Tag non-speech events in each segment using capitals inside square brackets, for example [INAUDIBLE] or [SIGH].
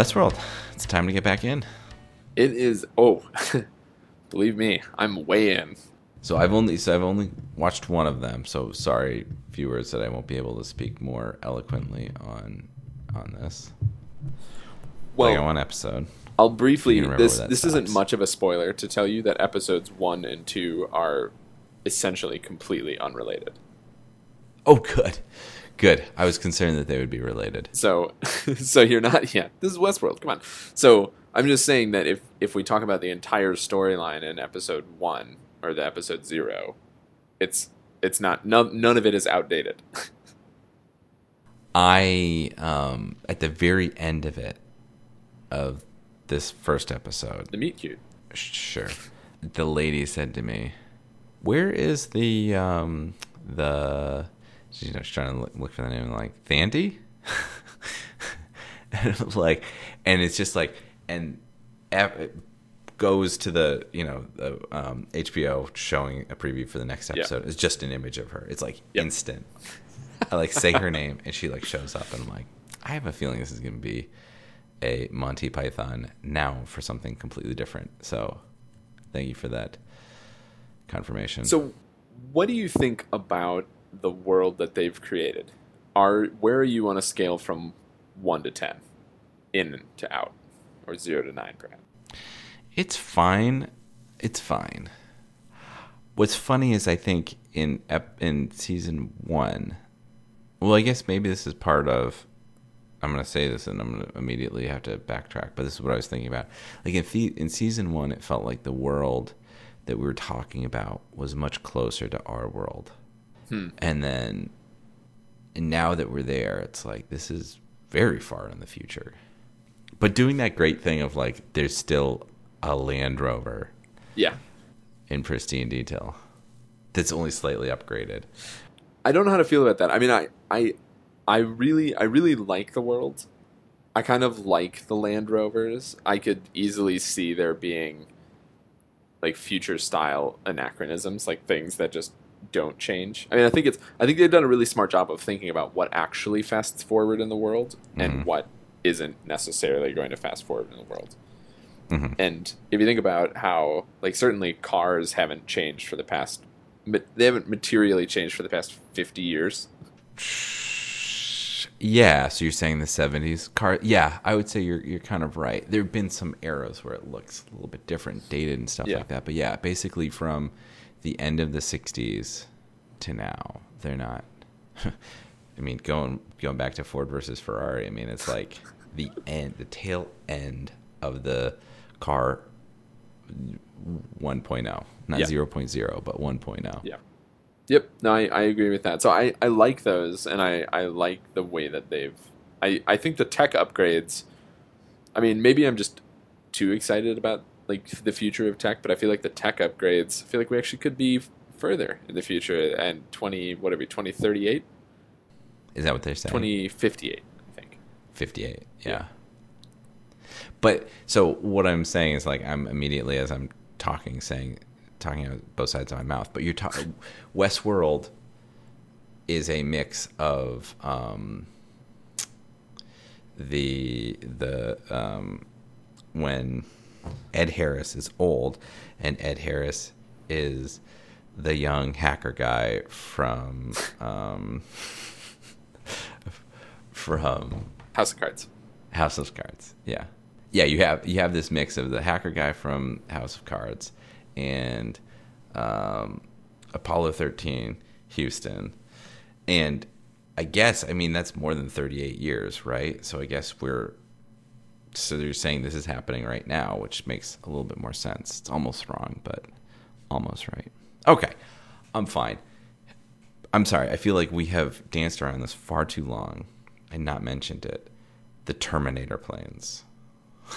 Westworld, it's time to get back in. It is. Oh, [LAUGHS] believe me, I'm way in. So I've only so I've only watched one of them. So sorry, viewers, that I won't be able to speak more eloquently on on this. Well, like on one episode. I'll briefly. You can remember This this isn't much of a spoiler to tell you that episodes one and two are essentially completely unrelated. Oh, good, good. I was concerned that they would be related. So, [LAUGHS] so you're not. Yeah, this is Westworld. Come on. So I'm just saying that if if we talk about the entire storyline in episode one or the episode zero, it's it's not none none of it is outdated. [LAUGHS] I um at the very end of it of this first episode, the meet cute. Sure. The lady said to me, "Where is the um the?" You know, she's trying to look, look for the name. I'm like Thandie, [LAUGHS] and like, and it's just like, and it goes to the you know the um, HBO showing a preview for the next Yeah. episode. It's just an image of her. It's like Yep. instant. I like say her name, and she like shows up, and I'm like, I have a feeling this is gonna be a Monty Python now for something completely different. So, thank you for that confirmation. So, what do you think about the world that they've created? Are where are you on a scale from one to ten, in to out, or zero to nine, perhaps? it's fine. It's fine. What's funny is I think in ep- in season one, well, I guess maybe this is part of. I'm gonna say this, and I'm gonna immediately have to backtrack. But this is what I was thinking about. Like in in season one, it felt like the world that we were talking about was much closer to our world, Hmm. and then and now that we're there, it's like this is very far in the future. But doing that great thing of like, there's still a Land Rover Yeah, in pristine detail that's only slightly upgraded. I don't know how to feel about that. I mean, I I I really I really like the world. I kind of like the Land Rovers. I could easily see there being like future style anachronisms, like things that just don't change. I mean, I think it's I think they've done a really smart job of thinking about what actually fasts forward in the world and Mhm. what isn't necessarily going to fast forward in the world. Mhm. And if you think about how like certainly cars haven't changed for the past but they haven't materially changed for the past 50 years. Yeah, so you're saying the 70s car? Yeah, I would say you're you're kind of right. There've been some eras where it looks a little bit different, dated and stuff Yeah. like that. But yeah, basically from the end of the 60s to now, they're not. [LAUGHS] I mean, going going back to Ford versus Ferrari. I mean, it's like the end, the tail end of the car 1.0, not Yeah. 0.0, but oh. 1.0. Yeah. Yep. No, I, I agree with that. So I, I like those and I, I like the way that they've I, I think the tech upgrades I mean, maybe I'm just too excited about like the future of tech, but I feel like the tech upgrades I feel like we actually could be further in the future and twenty whatever, twenty thirty eight? Is that what they're saying? Twenty fifty eight, I think. 58 yeah. Yeah. but so what i'm saying is like i'm immediately as i'm talking saying talking out both sides of my mouth but you're talking westworld is a mix of um the the um when ed harris is old and ed harris is the young hacker guy from [LAUGHS] um from House of Cards. House of Cards. Yeah, yeah. You have you have this mix of the hacker guy from House of Cards and um, Apollo thirteen Houston, and I guess I mean that's more than thirty eight years, right? So I guess we're so they're saying this is happening right now, which makes a little bit more sense. It's almost wrong, but almost right. Okay, I'm fine. I'm sorry. I feel like we have danced around this far too long and not mentioned it. The Terminator planes. [LAUGHS]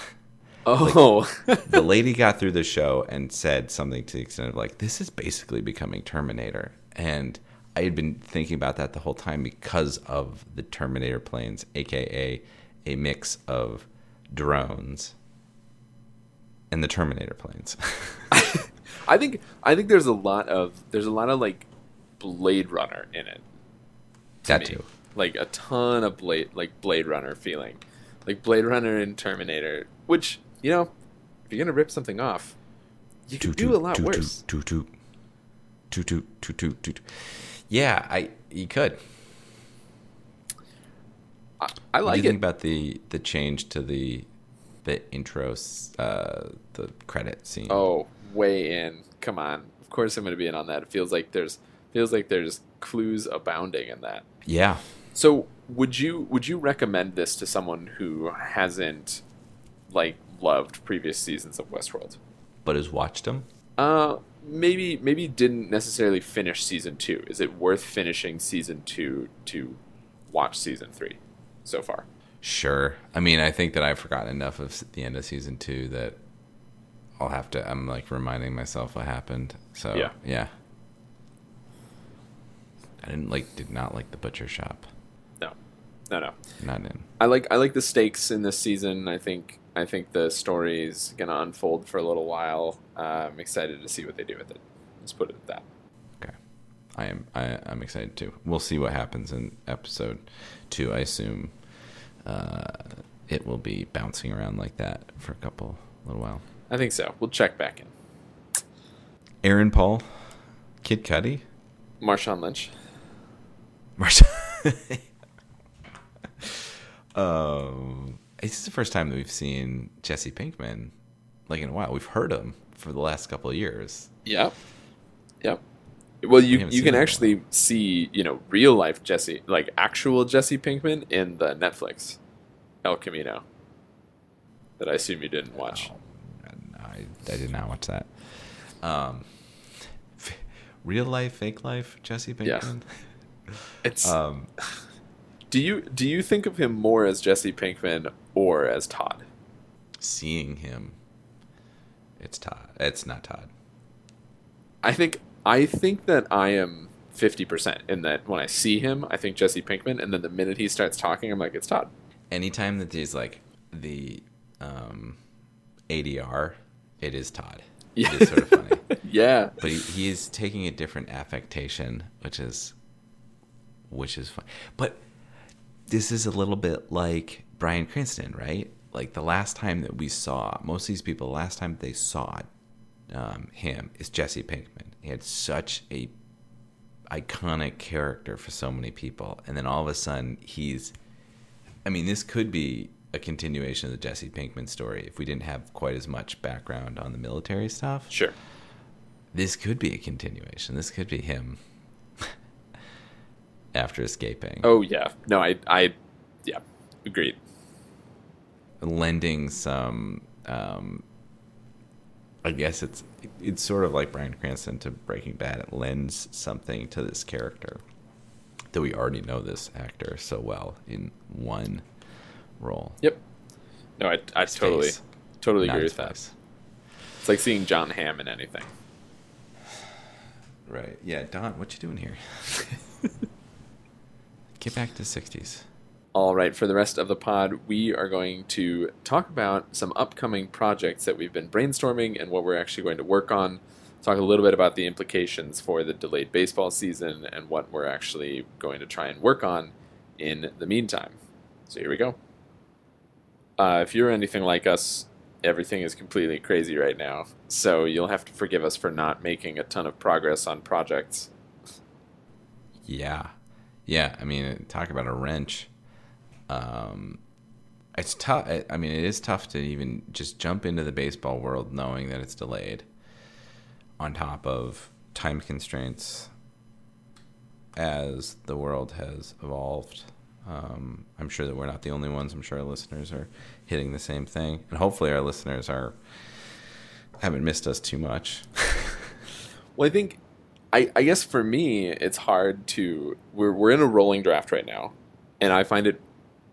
Oh, the [LAUGHS] lady got through the show and said something to the extent of like, "This is basically becoming Terminator," and I had been thinking about that the whole time because of the Terminator planes, aka a mix of drones and the Terminator planes. [LAUGHS] I think I think there's a lot of there's a lot of like Blade Runner in it. to that me. too. Like a ton of Blade like Blade Runner feeling. Like Blade Runner and Terminator, which, you know, if you're gonna rip something off, you can do a lot worse. Yeah, I you could. I, What like you it. think about the the change to the the intro, uh, the credit scene? Oh, way in. Come on. Of course I'm gonna be in on that. It feels like there's feels like there's clues abounding in that. yeah. So would you would you recommend this to someone who hasn't like loved previous seasons of Westworld? But has watched them? Uh maybe maybe didn't necessarily finish season two. Is it worth finishing season two to watch season three so far? Sure. I mean, I think that I've forgotten enough of the end of season two that I'll have to. I'm like reminding myself what happened. So Yeah. yeah. I didn't like. Did not like the butcher shop. No. No no. Not in. I like I like the stakes in this season. I think I think the story's gonna unfold for a little while. Uh, I'm excited to see what they do with it. Let's put it at that. I am. I, I'm excited too. We'll see what happens in episode two. I assume uh, it will be bouncing around like that for a couple little while. I think so. We'll check back in. Aaron Paul, Kid Cudi, Marshawn Lynch. Marsha. [LAUGHS] um, it's the first time that we've seen Jesse Pinkman like in a while. We've heard him for the last couple of years. Yep. Yep. Well, you you can actually see you know real life Jesse like actual Jesse Pinkman in the Netflix El Camino that I assume you didn't watch. Oh, I, I did not watch that. Um, [LAUGHS] real life, fake life, Jesse Pinkman. Yeah. Pinkman. [LAUGHS] It's Um, [SIGHS] do you do you think of him more as Jesse Pinkman or as Todd? seeing him, it's Todd. It's not Todd. I think I think that I am fifty percent in that when I see him, I think Jesse Pinkman, and then the minute he starts talking, I'm like, it's Todd. Anytime that there's like the um, ADR, it is Todd. Yeah. It is sort of funny. [LAUGHS] yeah, but he, he is taking a different affectation, which is which is fun. But this is a little bit like Bryan Cranston, right? Like the last time that we saw most of these people, the last time they saw um, him is Jesse Pinkman. He had such a iconic character for so many people, and then all of a sudden he's. I mean, this could be a continuation of the Jesse Pinkman story if we didn't have quite as much background on the military stuff sure. this could be a continuation. This could be him [LAUGHS] after escaping, Oh yeah, no, I I yeah, agreed. lending some. Um, I guess it's it's sort of like Bryan Cranston to Breaking Bad. It lends something to this character that we already know this actor so well in one role. Yep. No, I I His totally face, totally not agree with that. It's like seeing Jon Hamm in anything. Right. Yeah, Don, what you doing here? [LAUGHS] Get back to the '60s. All right, for the rest of the pod, we are going to talk about some upcoming projects that we've been brainstorming and what we're actually going to work on. Talk a little bit about the implications for the delayed baseball season and what we're actually going to try and work on in the meantime. So here we go. Uh, if you're anything like us, everything is completely crazy right now. So you'll have to forgive us for not making a ton of progress on projects. Yeah, yeah. I mean, talk about a wrench. Um, it's tough. I mean, it is tough to even just jump into the baseball world knowing that it's delayed. On top of time constraints, as the world has evolved, Um, I'm sure that we're not the only ones. I'm sure our listeners are hitting the same thing, and hopefully our listeners are haven't missed us too much. [LAUGHS] Well, I think, I, I guess for me, it's hard to. We're we're in a rolling draft right now, and I find it,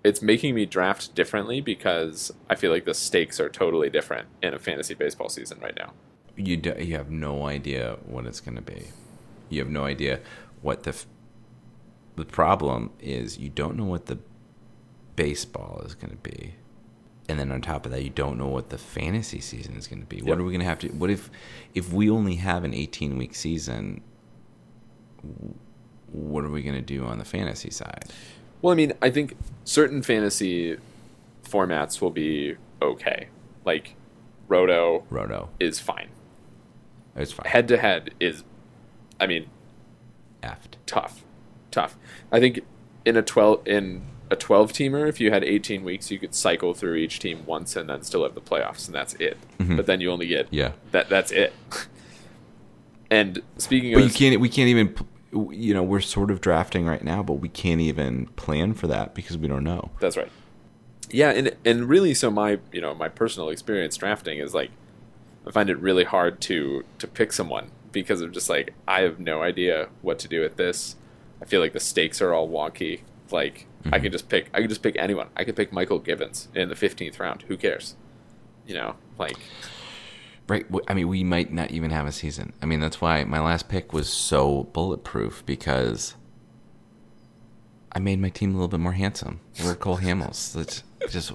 it's making me draft differently because I feel like the stakes are totally different in a fantasy baseball season right now. you do, you have no idea what it's going to be. You have no idea what the f- the problem is. You don't know what the baseball is going to be, and then on top of that, you don't know what the fantasy season is going to be. What are we going to have to? What if if we only have an eighteen week season? What are we going to do on the fantasy side? Well, I mean, I think certain fantasy formats will be okay. Like, Roto Roto, is fine. it's fine. Head to head is, I mean, Effed. tough, tough. I think in a twelve in a twelve teamer, if you had eighteen weeks, you could cycle through each team once and then still have the playoffs, and that's it. Mhm. But then you only get Yeah. that. That's it. [LAUGHS] and speaking But of, you can't. We can't even. You know, we're sort of drafting right now, but we can't even plan for that because we don't know. That's right. Yeah, and and really, so my you know my personal experience drafting is like, I find it really hard to to pick someone because of just like I have no idea what to do with this. I feel like the stakes are all wonky. Like I Mhm. could just pick I could just pick anyone. I could pick Michael Gibbons in the fifteenth round. Who cares? You know, like Right. I mean, we might not even have a season. I mean, that's why my last pick was so bulletproof because I made my team a little bit more handsome. We're Cole Hamels. [LAUGHS] It's just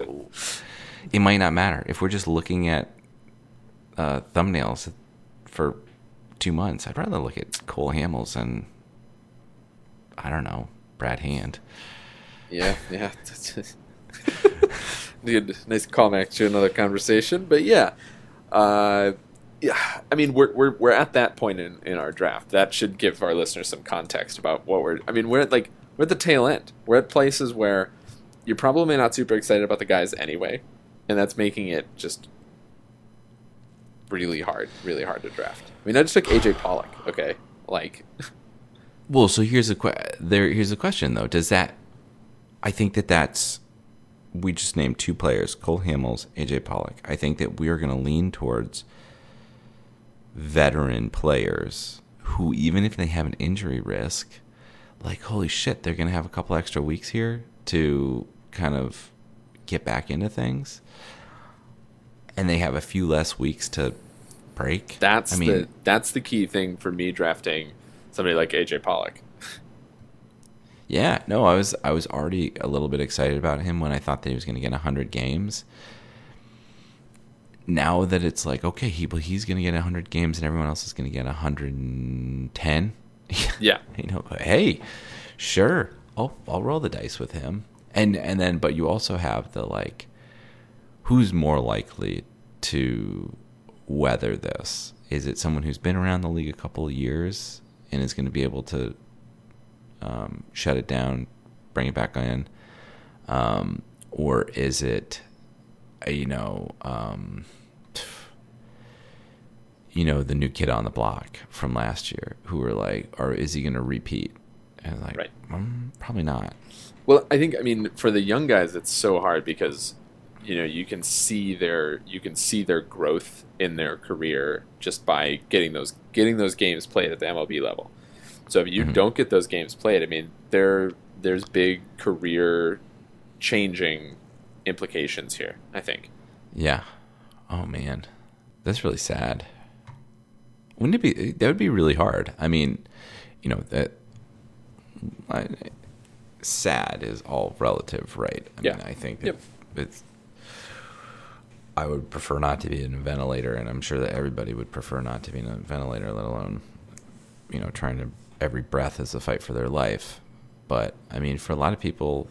it might not matter if we're just looking at uh, thumbnails for two months. I'd rather look at Cole Hamels and I don't know Brad Hand. yeah, yeah. [LAUGHS] Good, nice callback to another conversation, but yeah, uh, yeah. I mean, we're we're we're at that point in, in our draft. That should give our listeners some context about what we're. I mean, we're at like we're at the tail end. We're at places where you're probably not super excited about the guys anyway, and that's making it just really hard, really hard to draft. I mean, I just took AJ Pollock. Okay, like [LAUGHS] Well, so here's a que- there. Here's a question though. Does that? I think that that's. We just named two players: Cole Hamels, AJ Pollock. I think that we are going to lean towards veteran players who, even if they have an injury risk, like holy shit, they're going to have a couple extra weeks here to kind of get back into things, and they have a few less weeks to break. That's I mean, the that's the key thing for me drafting somebody like AJ Pollock. Yeah, no, I was I was already a little bit excited about him when I thought that he was going to get 100 games. Now that it's like, okay, he well, he's going to get 100 games and everyone else is going to get 110. [LAUGHS] Yeah, you know, hey, sure. I'll I'll roll the dice with him. And and then but you also have the like who's more likely to weather this? Is it someone who's been around the league a couple of years and is going to be able to um, shut it down, bring it back in, um, or is it, uh, you know, um, you know, the new kid on the block from last year, who were like, or is he going to repeat? And like, Right. mm, probably not. Well, I think I mean for the young guys, it's so hard because you know you can see their you can see their growth in their career just by getting those getting those games played at the MLB level. So if you Mhm. don't get those games played, I mean there there's big career changing implications here. I think. Yeah. Oh man, that's really sad. Wouldn't it be? That would be really hard. I mean, you know that. I, sad is all relative, right? I Yeah. mean, I think Yep. it's. I would prefer not to be in a ventilator, and I'm sure that everybody would prefer not to be in a ventilator, let alone, you know, trying to every breath is a fight for their life. But I mean, for a lot of people,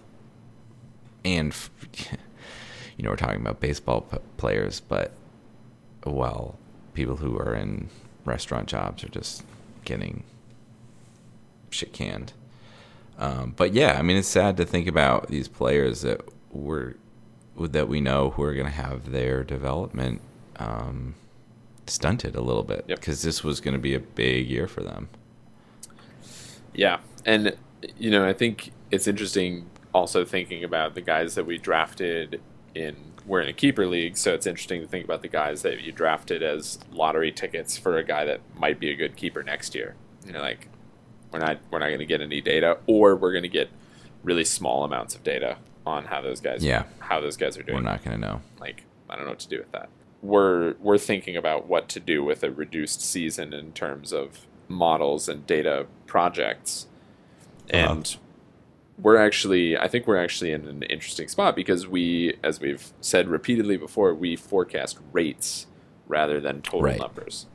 and [LAUGHS] you know, we're talking about baseball p- players, but well, people who are in restaurant jobs are just getting shit canned. Um, but yeah, I mean, it's sad to think about these players that were that we know who are going to have their development um, stunted a little bit Yep. because this was going to be a big year for them. Yeah, and you know I think it's interesting also thinking about the guys that we drafted in we're in a keeper league, so it's interesting to think about the guys that you drafted as lottery tickets for a guy that might be a good keeper next year. You know, like we're not we're not going to get any data, or we're going to get really small amounts of data on how those guys Yeah. how those guys are doing. We're not going to know. Like I don't know what to do with that. We're we're thinking about what to do with a reduced season in terms of models and data projects, Uh-huh. and we're actually I think we're actually in an interesting spot because we, as we've said repeatedly before, we forecast rates rather than total Right. numbers,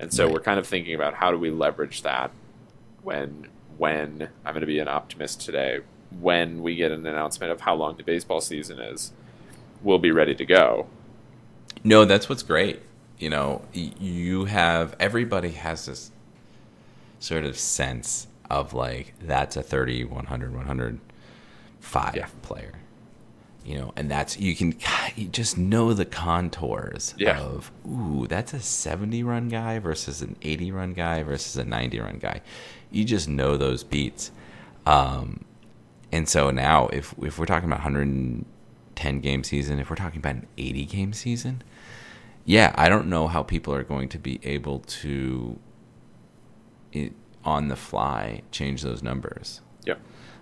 and so Right. we're kind of thinking about how do we leverage that when when I'm going to be an optimist today. When we get an announcement of how long the baseball season is, we'll be ready to go. No, that's what's great. You know, you have everybody has this sort of sense of like that's a 30, 100, 105 Yeah. player. You know, and that's you can you just know the contours Yeah. of ooh, that's a 70 run guy versus an 80 run guy versus a 90 run guy. You just know those beats. Um and so now if if we're talking about 110 game season, if we're talking about an 80 game season, yeah, I don't know how people are going to be able to it, on the fly change those numbers. Yeah.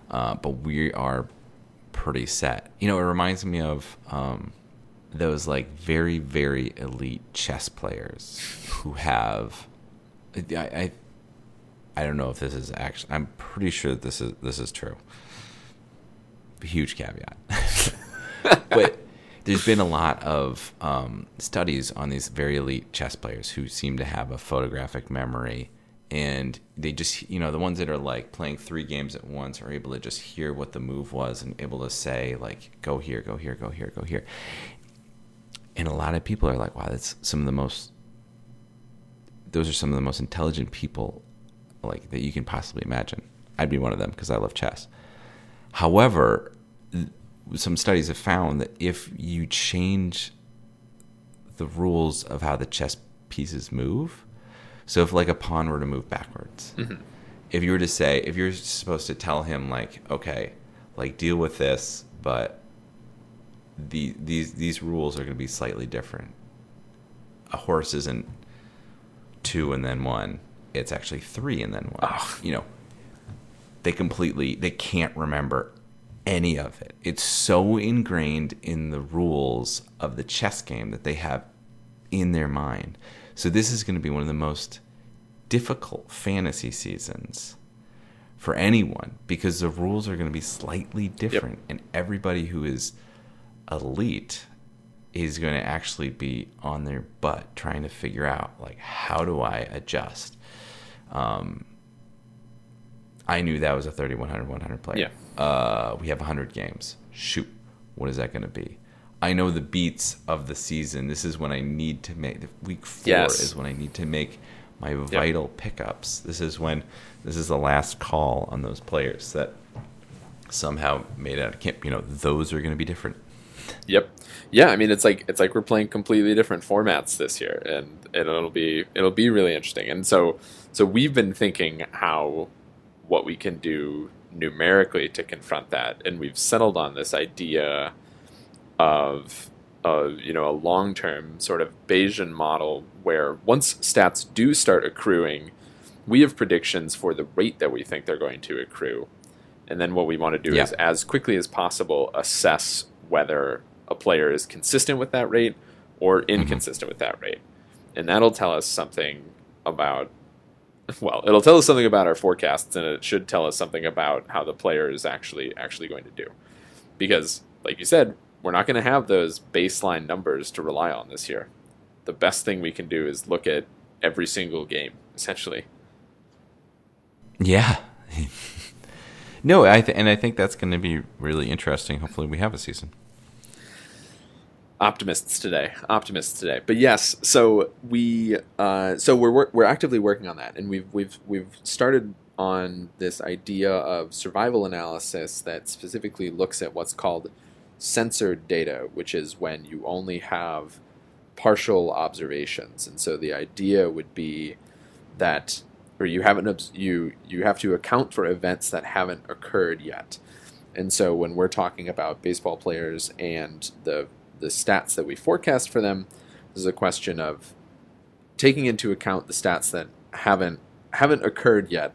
Uh, but we are pretty set. You know, it reminds me of um, those like very very elite chess players who have. I, I I don't know if this is actually. I'm pretty sure that this is this is true. Huge caveat. [LAUGHS] but there's been a lot of um, studies on these very elite chess players who seem to have a photographic memory and they just you know the ones that are like playing three games at once are able to just hear what the move was and able to say like go here go here go here go here. And a lot of people are like wow that's some of the most those are some of the most intelligent people like that you can possibly imagine. I'd be one of them because i love chess. However some studies have found that if you change the rules of how the chess pieces move so if like a pawn were to move backwards, mm-hmm. if you were to say, if you're supposed to tell him like, okay, like deal with this, but the these these rules are going to be slightly different. A horse isn't two and then one; it's actually three and then one. Ugh. You know, they completely they can't remember any of it. It's so ingrained in the rules of the chess game that they have in their mind. So this is going to be one of the most difficult fantasy seasons for anyone because the rules are going to be slightly different and everybody who is elite is going to actually be on their butt trying to figure out like how do I adjust. Um, I knew that was a 3100 100 player. Yeah. Uh, we have 100 games. Shoot, what is that going to be? I know the beats of the season. This is when I need to make week four Yes. is when I need to make my vital pickups. This is when this is the last call on those players that somehow made out of camp. You know, those are going to be different. Yep. Yeah, I mean it's like it's like we're playing completely different formats this year and, and it'll be it'll be really interesting. And so so we've been thinking how what we can do numerically to confront that and we've settled on this idea of of you know a long-term sort of Bayesian model where once stats do start accruing, we have predictions for the rate that we think they're going to accrue. And then what we want to do Yeah. is as quickly as possible assess whether a player is consistent with that rate or mm-hmm. inconsistent with that rate. And that'll tell us something about well, it'll tell us something about our forecasts and it should tell us something about how the player is actually actually going to do. Because like you said, we're not going to have those baseline numbers to rely on this year. The best thing we can do is look at every single game essentially. Yeah. [LAUGHS] no, I th- and I think that's going to be really interesting. Hopefully, we have a season. optimists today optimists today but yes so we uh, so we're we're actively working on that and we've we've we've started on this idea of survival analysis that specifically looks at what's called censored data which is when you only have partial observations and so the idea would be that or you haven't you you have to account for events that haven't occurred yet And so when we're talking about baseball players and the the stats that we forecast for them, this is a question of taking into account the stats that haven't haven't occurred yet.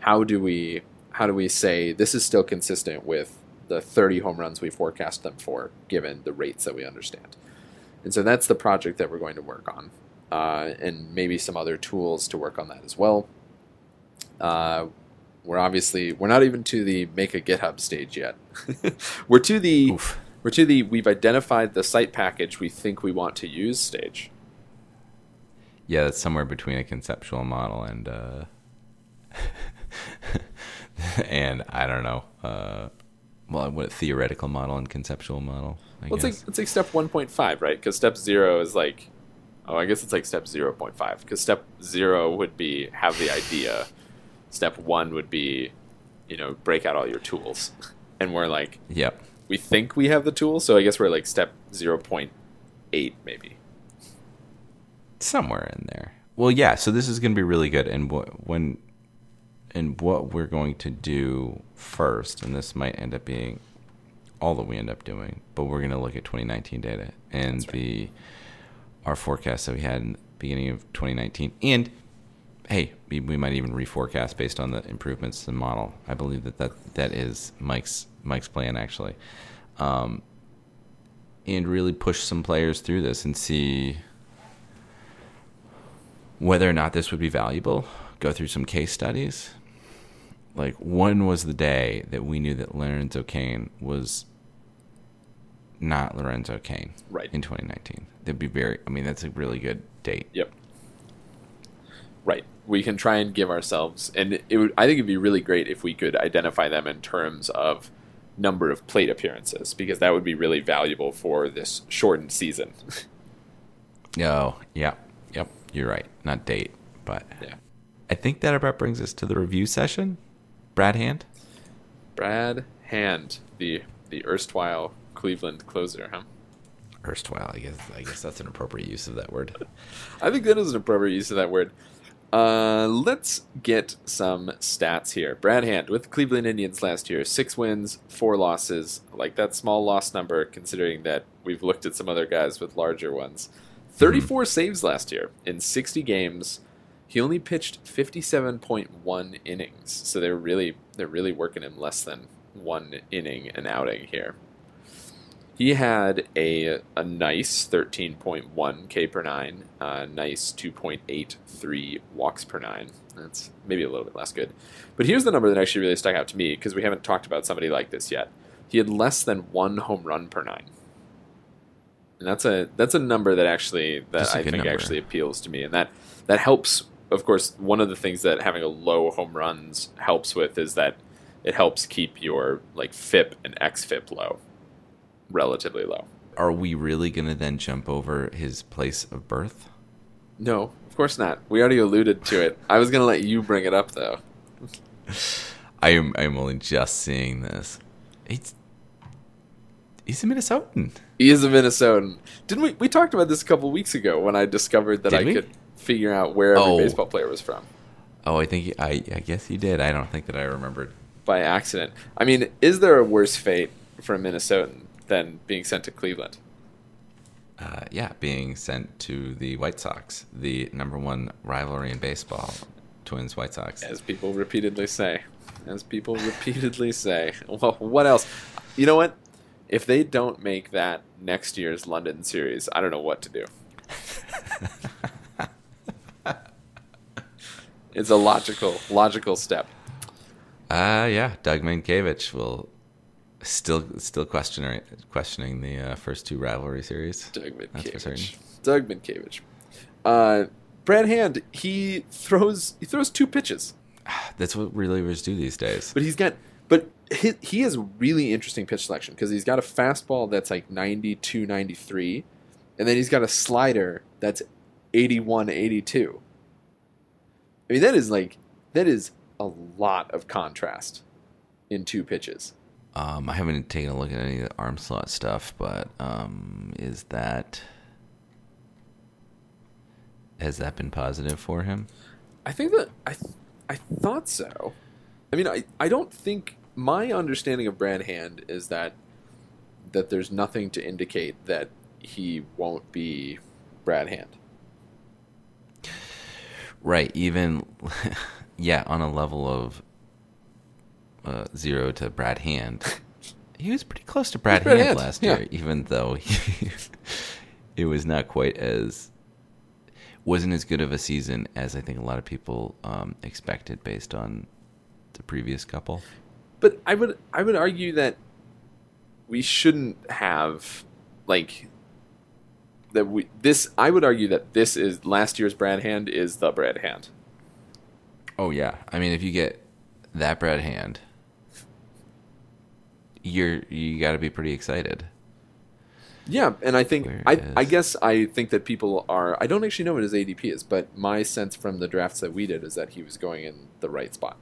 How do we how do we say this is still consistent with the 30 home runs we forecast them for, given the rates that we understand? And so that's the project that we're going to work on, uh, and maybe some other tools to work on that as well. Uh, we're obviously we're not even to the make a GitHub stage yet. [LAUGHS] we're to the Oof. we're to the we've identified the site package we think we want to use stage. Yeah, that's somewhere between a conceptual model and uh, [LAUGHS] and I don't know. Well, what theoretical model and conceptual model? I Well, it's guess. like it's like step 1.5, right? Because step zero is like, oh, I guess it's like step 0.5. Because step zero would be have the idea. Step one would be, you know, break out all your tools, [LAUGHS] and we're like, yep. we think we have the tools, so I guess we're like step 0.8 maybe. somewhere in there. Well, yeah. So this is going to be really good, and wh- when and what we're going to do first, and this might end up being all that we end up doing, but we're going to look at 2019 data and right. the our forecast that we had in the beginning of 2019, and hey, we, we might even reforecast based on the improvements to the model. I believe that that, that is Mike's Mike's plan actually, um, and really push some players through this and see whether or not this would be valuable. Go through some case studies. Like when was the day that we knew that Lorenzo Cain was not Lorenzo Cain Right. in 2019? That'd be very. I mean, that's a really good date. Yep. Right. We can try and give ourselves, and it would. I think it'd be really great if we could identify them in terms of number of plate appearances, because that would be really valuable for this shortened season. [LAUGHS] Oh, yeah, yep. You're right. Not date, but yeah. I think that about brings us to the review session. Brad Hand. Brad Hand, the the erstwhile Cleveland closer, huh? Erstwhile, I guess. I guess that's an appropriate use of that word. [LAUGHS] I think that is an appropriate use of that word. Uh, let's get some stats here. Brad Hand with the Cleveland Indians last year, six wins, four losses. Like that small loss number, considering that we've looked at some other guys with larger ones. 34 saves last year in 60 games. He only pitched 57.1 innings, so they're really they're really working him less than one inning an outing here. He had a a nice 13.1 K per nine, a nice 2.83 walks per nine. That's maybe a little bit less good. But here's the number that actually really stuck out to me because we haven't talked about somebody like this yet. He had less than one home run per nine. And that's a that's a number that actually that I think number. actually appeals to me, and that that helps. Of course, one of the things that having a low home runs helps with is that it helps keep your like FIP and XFIP low, relatively low. Are we really going to then jump over his place of birth? No, of course not. We already alluded to it. I was going to let you bring it up though. [LAUGHS] I am. I am only just seeing this. He's he's a Minnesotan. He is a Minnesotan. Didn't we? We talked about this a couple weeks ago when I discovered that Did I we? could figure out where every Oh. baseball player was from Oh, I think I. I guess you did. I don't think that I remembered. by accident. I mean, is there a worse fate for a Minnesotan than being sent to Cleveland? Uh, yeah, being sent to the White Sox, the number one rivalry in baseball, Twins White Sox. As people repeatedly say. As people repeatedly say. Well, what else? You know what? If they don't make that next year's London series, I don't know what to do. [LAUGHS] it's a logical, logical step. Uh yeah, Doug Mankiewicz will still still questioning questioning the uh, first two rivalry series. Doug. Mientkiewicz. Doug Mientkiewicz. Uh, Brad Hand, he throws he throws two pitches. [SIGHS] That's what relievers do these days. But he's got, but he, he has really interesting pitch selection because he's got a fastball that's like 92, 93, and then he's got a slider that's 81, 82. I mean, that is like, that is a lot of contrast in two pitches. Um, I haven't taken a look at any of the arm slot stuff, but um, is that has that been positive for him? I think that, I, th- I thought so. I mean, I, I don't think my understanding of Brad Hand is that that there's nothing to indicate that he won't be Brad Hand. Right. Even, [LAUGHS] yeah, on a level of uh, zero to Brad Hand, [LAUGHS] he was pretty close to Brad, Brad Hand, Hand, last yeah. year, even though he, [LAUGHS] it was not quite as wasn't as good of a season as I think a lot of people um, expected based on the previous couple. But I would I would argue that we shouldn't have like that we this I would argue that this is last year's Brad Hand is the Brad Hand. Oh yeah, I mean if you get that Brad Hand, you're you got to be pretty excited. Yeah, and I think I I guess I think that people are I don't actually know what his ADP is, but my sense from the drafts that we did is that he was going in the right spot.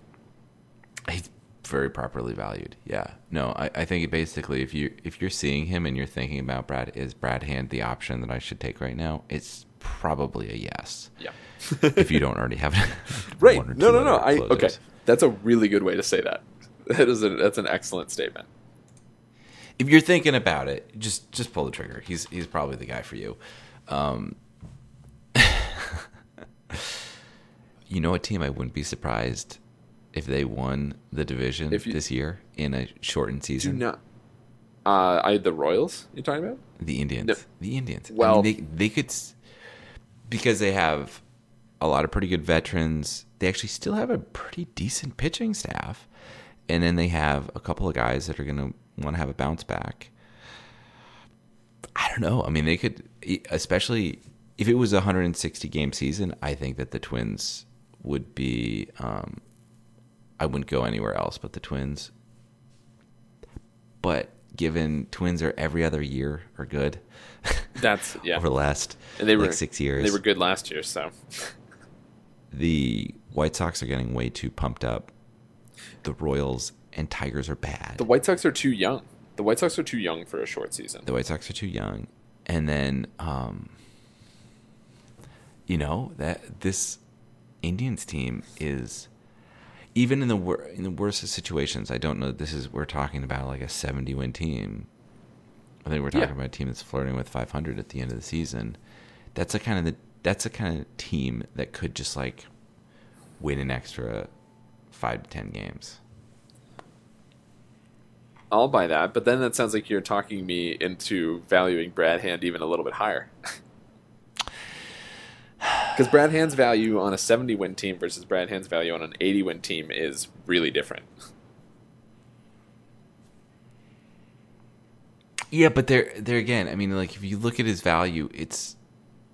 He's very properly valued. Yeah. No, I, I think basically if you if you're seeing him and you're thinking about Brad, is Brad Hand the option that I should take right now? It's probably a yes. Yeah. [LAUGHS] if you don't already have it. [LAUGHS] Right. one or No, two no, no. other I closers. okay. That's a really good way to say that. [LAUGHS] That is a, that's an excellent statement. If you're thinking about it, just just pull the trigger. He's he's probably the guy for you. Um, you know, a team I wouldn't be surprised if they won the division you- this year in a shortened Do season. not. Uh, I the Royals. You're talking about? The Indians. No. The Indians. I Well- mean, they they could because they have a lot of pretty good veterans. They actually still have a pretty decent pitching staff, and then they have a couple of guys that are going to want to have a bounce back. I don't know. I mean, they could, especially if it was a 160 game season. I think that the Twins would be. Um, I wouldn't go anywhere else but the Twins. But given Twins are every other year are good [LAUGHS] That's yeah. over the last And they were like six years, They were good last year, so the White Sox are getting way too pumped up. The Royals and Tigers are bad. the White Sox are too young. The White Sox are too young for a short season. the White Sox are too young, and then um, you know that this Indians team is even in the wor- in the worst of situations. I don't know. That this is we're talking about like a seventy win team. I think we're talking Yeah. about a team that's flirting with five hundred at the end of the season. That's a kind of the that's a kind of team that could just like win an extra five to ten games. I'll buy that, but then that sounds like you're talking me into valuing Brad Hand even a little bit higher. [LAUGHS] Because Brad Hand's value on a 70 win team versus Brad Hand's value on an 80 win team is really different. Yeah, but there, there again. I mean, like if you look at his value, it's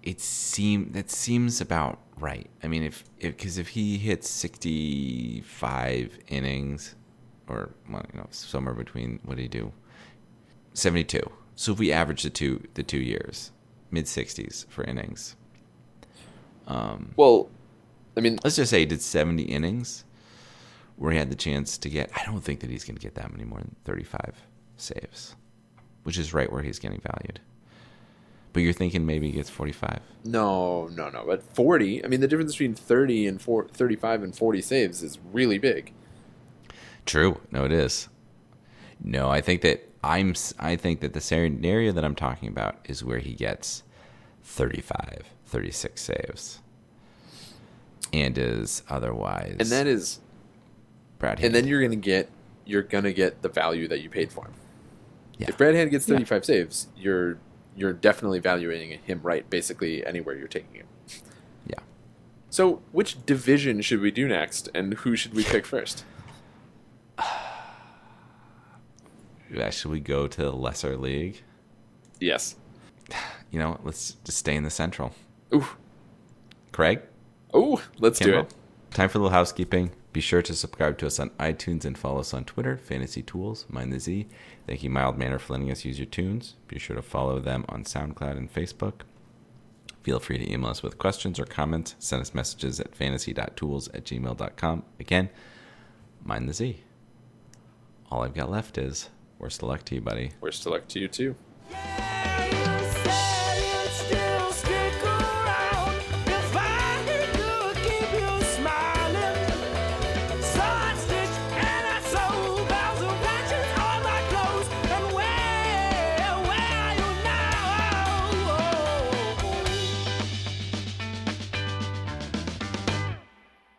it seem that seems about right. I mean, if if because if he hits sixty five innings, or well, you know somewhere between what did he do? Seventy two. So if we average the two the two years, mid sixties for innings. Um, Well, I mean, let's just say he did seventy innings, where he had the chance to get. I don't think that he's going to get that many more than thirty five saves, which is right where he's getting valued. But you're thinking maybe he gets forty five. no, no, no. But 40, I mean, the difference between 30 and four, 35 and 40 saves is really big. True. No, it is. No, I think that I'm. I think that the scenario that I'm talking about is where he gets 35, 36 saves, and is otherwise. And that is, Brad. Hand. and then you're going to get, you're going to get the value that you paid for him. Yeah. If Brad Hand gets Yeah. 35 saves, you're you're definitely valuing him right basically anywhere you're taking him. yeah. So, which division should we do next, and who should we pick first? [SIGHS] Uh, Should we go to the lesser league? Yes. [SIGHS] You know, let's just stay in the central. Ooh. Craig, Ooh. Let's do it. time for a little housekeeping. Be sure to subscribe to us on iTunes and follow us on Twitter, Fantasy Tools, Mind the Z. Thank you, Mild Manner, for letting us use your tunes. Be sure to follow them on SoundCloud and Facebook. Feel free to email us with questions or comments. Send us messages at fantasy.tools at gmail.com. Again, Mind the Z. All I've got left is worst of luck to you, buddy. We're select to you too. Yeah!